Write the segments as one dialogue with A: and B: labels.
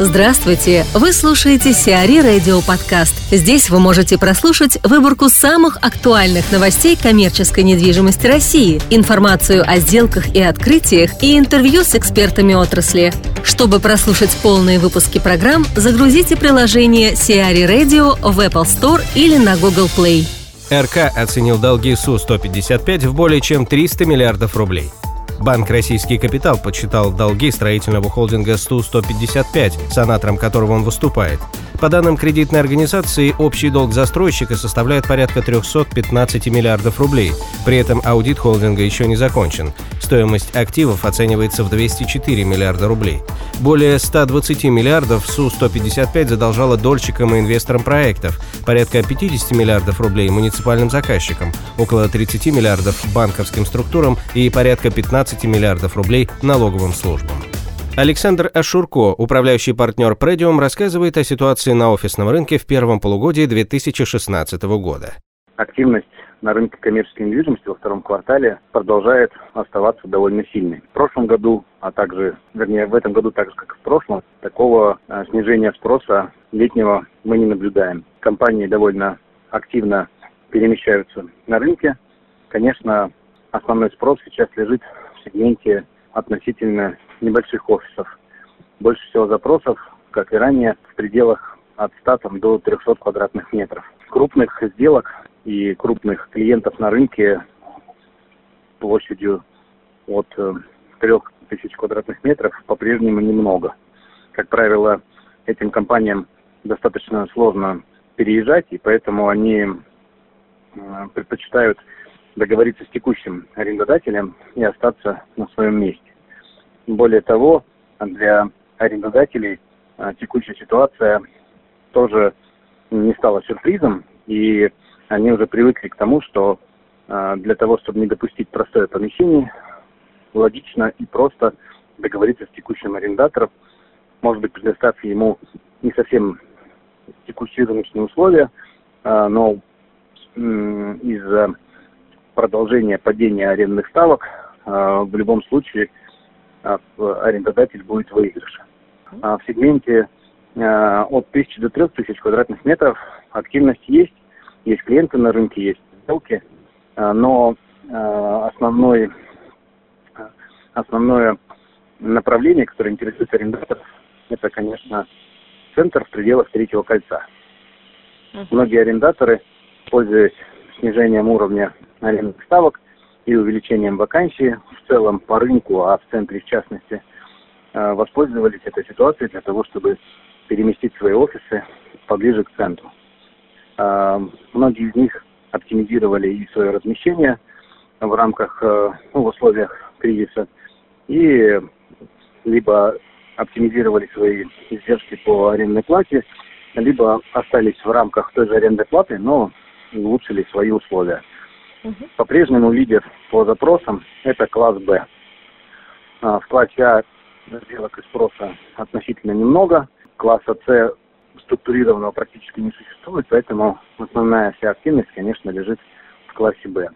A: Здравствуйте! Вы слушаете Сиари Радио Подкаст. Здесь вы можете прослушать выборку самых актуальных новостей коммерческой недвижимости России, информацию о сделках и открытиях и интервью с экспертами отрасли. Чтобы прослушать полные выпуски программ, загрузите приложение Сиари Radio в Apple Store или на Google Play.
B: РК оценил долги Су-155 в более чем 300 миллиардов рублей. Банк «Российский капитал» подсчитал долги строительного холдинга СТУ-155, санатором которого он выступает. По данным кредитной организации, общий долг застройщика составляет порядка 315 миллиардов рублей. При этом аудит холдинга еще не закончен. Стоимость активов оценивается в 204 миллиарда рублей. Более 120 миллиардов СУ-155 задолжала дольщикам и инвесторам проектов, порядка 50 миллиардов рублей муниципальным заказчикам, около 30 миллиардов банковским структурам и порядка 15 миллиардов рублей налоговым службам. Александр Ашурко, управляющий партнер Predium, рассказывает о ситуации на офисном рынке в первом полугодии 2016 года.
C: Активность на рынке коммерческой недвижимости во втором квартале продолжает оставаться довольно сильной. В прошлом году, а также, вернее, в этом году так же, как и в прошлом, такого а, снижения спроса летнего мы не наблюдаем. Компании довольно активно перемещаются на рынке. Конечно, основной спрос сейчас лежит в сегменте относительно небольших офисов. Больше всего запросов, как и ранее, в пределах от 100 там, до 300 квадратных метров. Крупных сделок и крупных клиентов на рынке площадью от 3000 э, квадратных метров по-прежнему немного. Как правило, этим компаниям достаточно сложно переезжать, и поэтому они э, предпочитают договориться с текущим арендодателем и остаться на своем месте. Более того, для арендодателей э, текущая ситуация тоже не стала сюрпризом, и они уже привыкли к тому, что э, для того, чтобы не допустить простое помещение, логично и просто договориться с текущим арендатором, может быть, предоставив ему не совсем текущие рыночные условия, э, но из-за продолжения падения арендных ставок в любом случае арендодатель будет в выигрыше. В сегменте от 1000 до 3000 квадратных метров активность есть, есть клиенты на рынке, есть сделки, а, но а, основной, основное направление, которое интересует арендаторов, это, конечно, центр в пределах третьего кольца. Многие арендаторы, пользуясь снижением уровня арендных ставок и увеличением вакансий в целом по рынку, а в центре в частности, а, воспользовались этой ситуацией для того, чтобы переместить свои офисы поближе к центру. А, многие из них оптимизировали и свое размещение в рамках, э, ну, в условиях кризиса, и либо оптимизировали свои издержки по арендной плате, либо остались в рамках той же арендной платы, но улучшили свои условия. Угу. По-прежнему лидер по запросам – это класс Б. А, в классе А сделок и спроса относительно немного. Класса С структурированного практически не существует, поэтому основная вся активность, конечно, лежит в классе Б.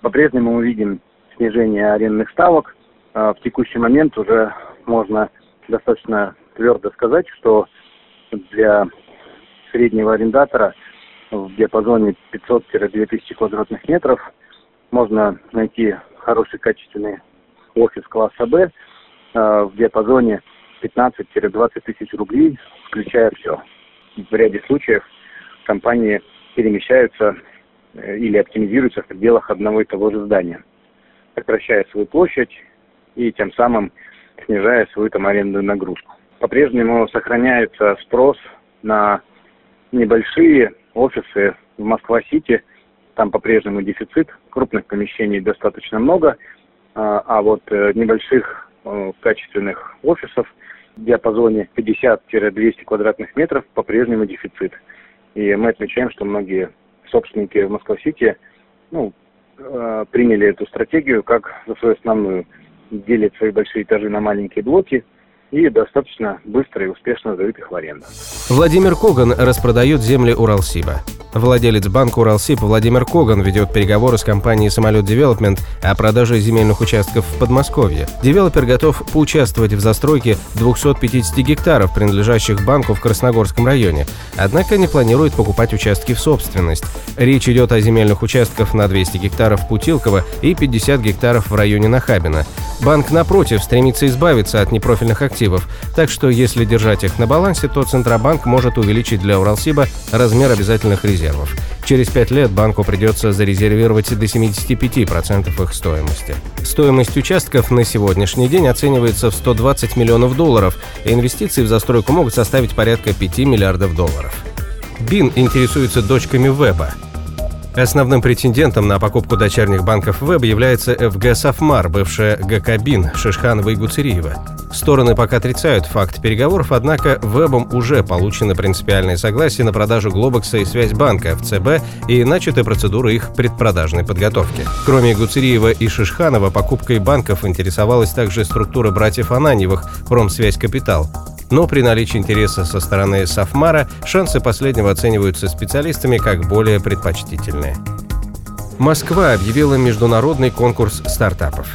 C: По-прежнему мы видим снижение арендных ставок. А, в текущий момент уже можно достаточно твердо сказать, что для среднего арендатора в диапазоне 500-2000 квадратных метров можно найти хороший качественный офис класса Б а, в диапазоне 15-20 тысяч рублей, включая все. В ряде случаев компании перемещаются э, или оптимизируются в пределах одного и того же здания, сокращая свою площадь и тем самым снижая свою там арендную нагрузку. По-прежнему сохраняется спрос на небольшие офисы в Москва-Сити. Там по-прежнему дефицит, крупных помещений достаточно много, а, а вот э, небольших э, качественных офисов в диапазоне 50-200 квадратных метров по-прежнему дефицит. И мы отмечаем, что многие собственники в Москва-Сити ну, э, приняли эту стратегию как за свою основную. Делят свои большие этажи на маленькие блоки и достаточно быстро и успешно сдают их в аренду.
B: Владимир Коган распродает земли Уралсиба. Владелец банка «Уралсиб» Владимир Коган ведет переговоры с компанией «Самолет Девелопмент» о продаже земельных участков в Подмосковье. Девелопер готов поучаствовать в застройке 250 гектаров, принадлежащих банку в Красногорском районе, однако не планирует покупать участки в собственность. Речь идет о земельных участках на 200 гектаров Путилково и 50 гектаров в районе Нахабина. Банк, напротив, стремится избавиться от непрофильных активов, так что если держать их на балансе, то Центробанк может увеличить для Уралсиба размер обязательных резервов. Через пять лет банку придется зарезервировать до 75% их стоимости. Стоимость участков на сегодняшний день оценивается в 120 миллионов долларов, и инвестиции в застройку могут составить порядка 5 миллиардов долларов. БИН интересуется дочками веба. Основным претендентом на покупку дочерних банков ВЭБ является ФГ «Сафмар», бывшая ГК «Бин» Шишханова и Гуцериева. Стороны пока отрицают факт переговоров, однако ВЭБом уже получено принципиальное согласие на продажу Глобокса и связь банка в ЦБ и начаты процедуры их предпродажной подготовки. Кроме Гуцериева и Шишханова, покупкой банков интересовалась также структура братьев Ананьевых «Промсвязь Капитал». Но при наличии интереса со стороны Сафмара шансы последнего оцениваются специалистами как более предпочтительные. Москва объявила международный конкурс стартапов.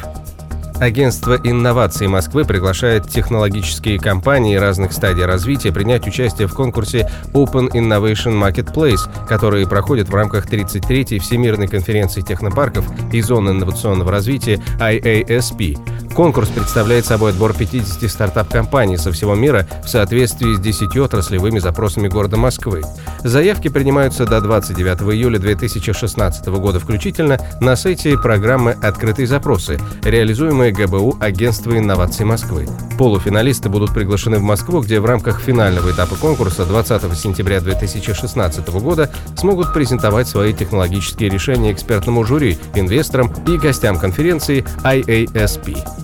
B: Агентство инноваций Москвы приглашает технологические компании разных стадий развития принять участие в конкурсе Open Innovation Marketplace, который проходит в рамках 33-й Всемирной конференции технопарков и зон инновационного развития IASP. Конкурс представляет собой отбор 50 стартап-компаний со всего мира в соответствии с 10 отраслевыми запросами города Москвы. Заявки принимаются до 29 июля 2016 года включительно на сайте программы «Открытые запросы», реализуемой ГБУ Агентство инноваций Москвы. Полуфиналисты будут приглашены в Москву, где в рамках финального этапа конкурса 20 сентября 2016 года смогут презентовать свои технологические решения экспертному жюри, инвесторам и гостям конференции IASP.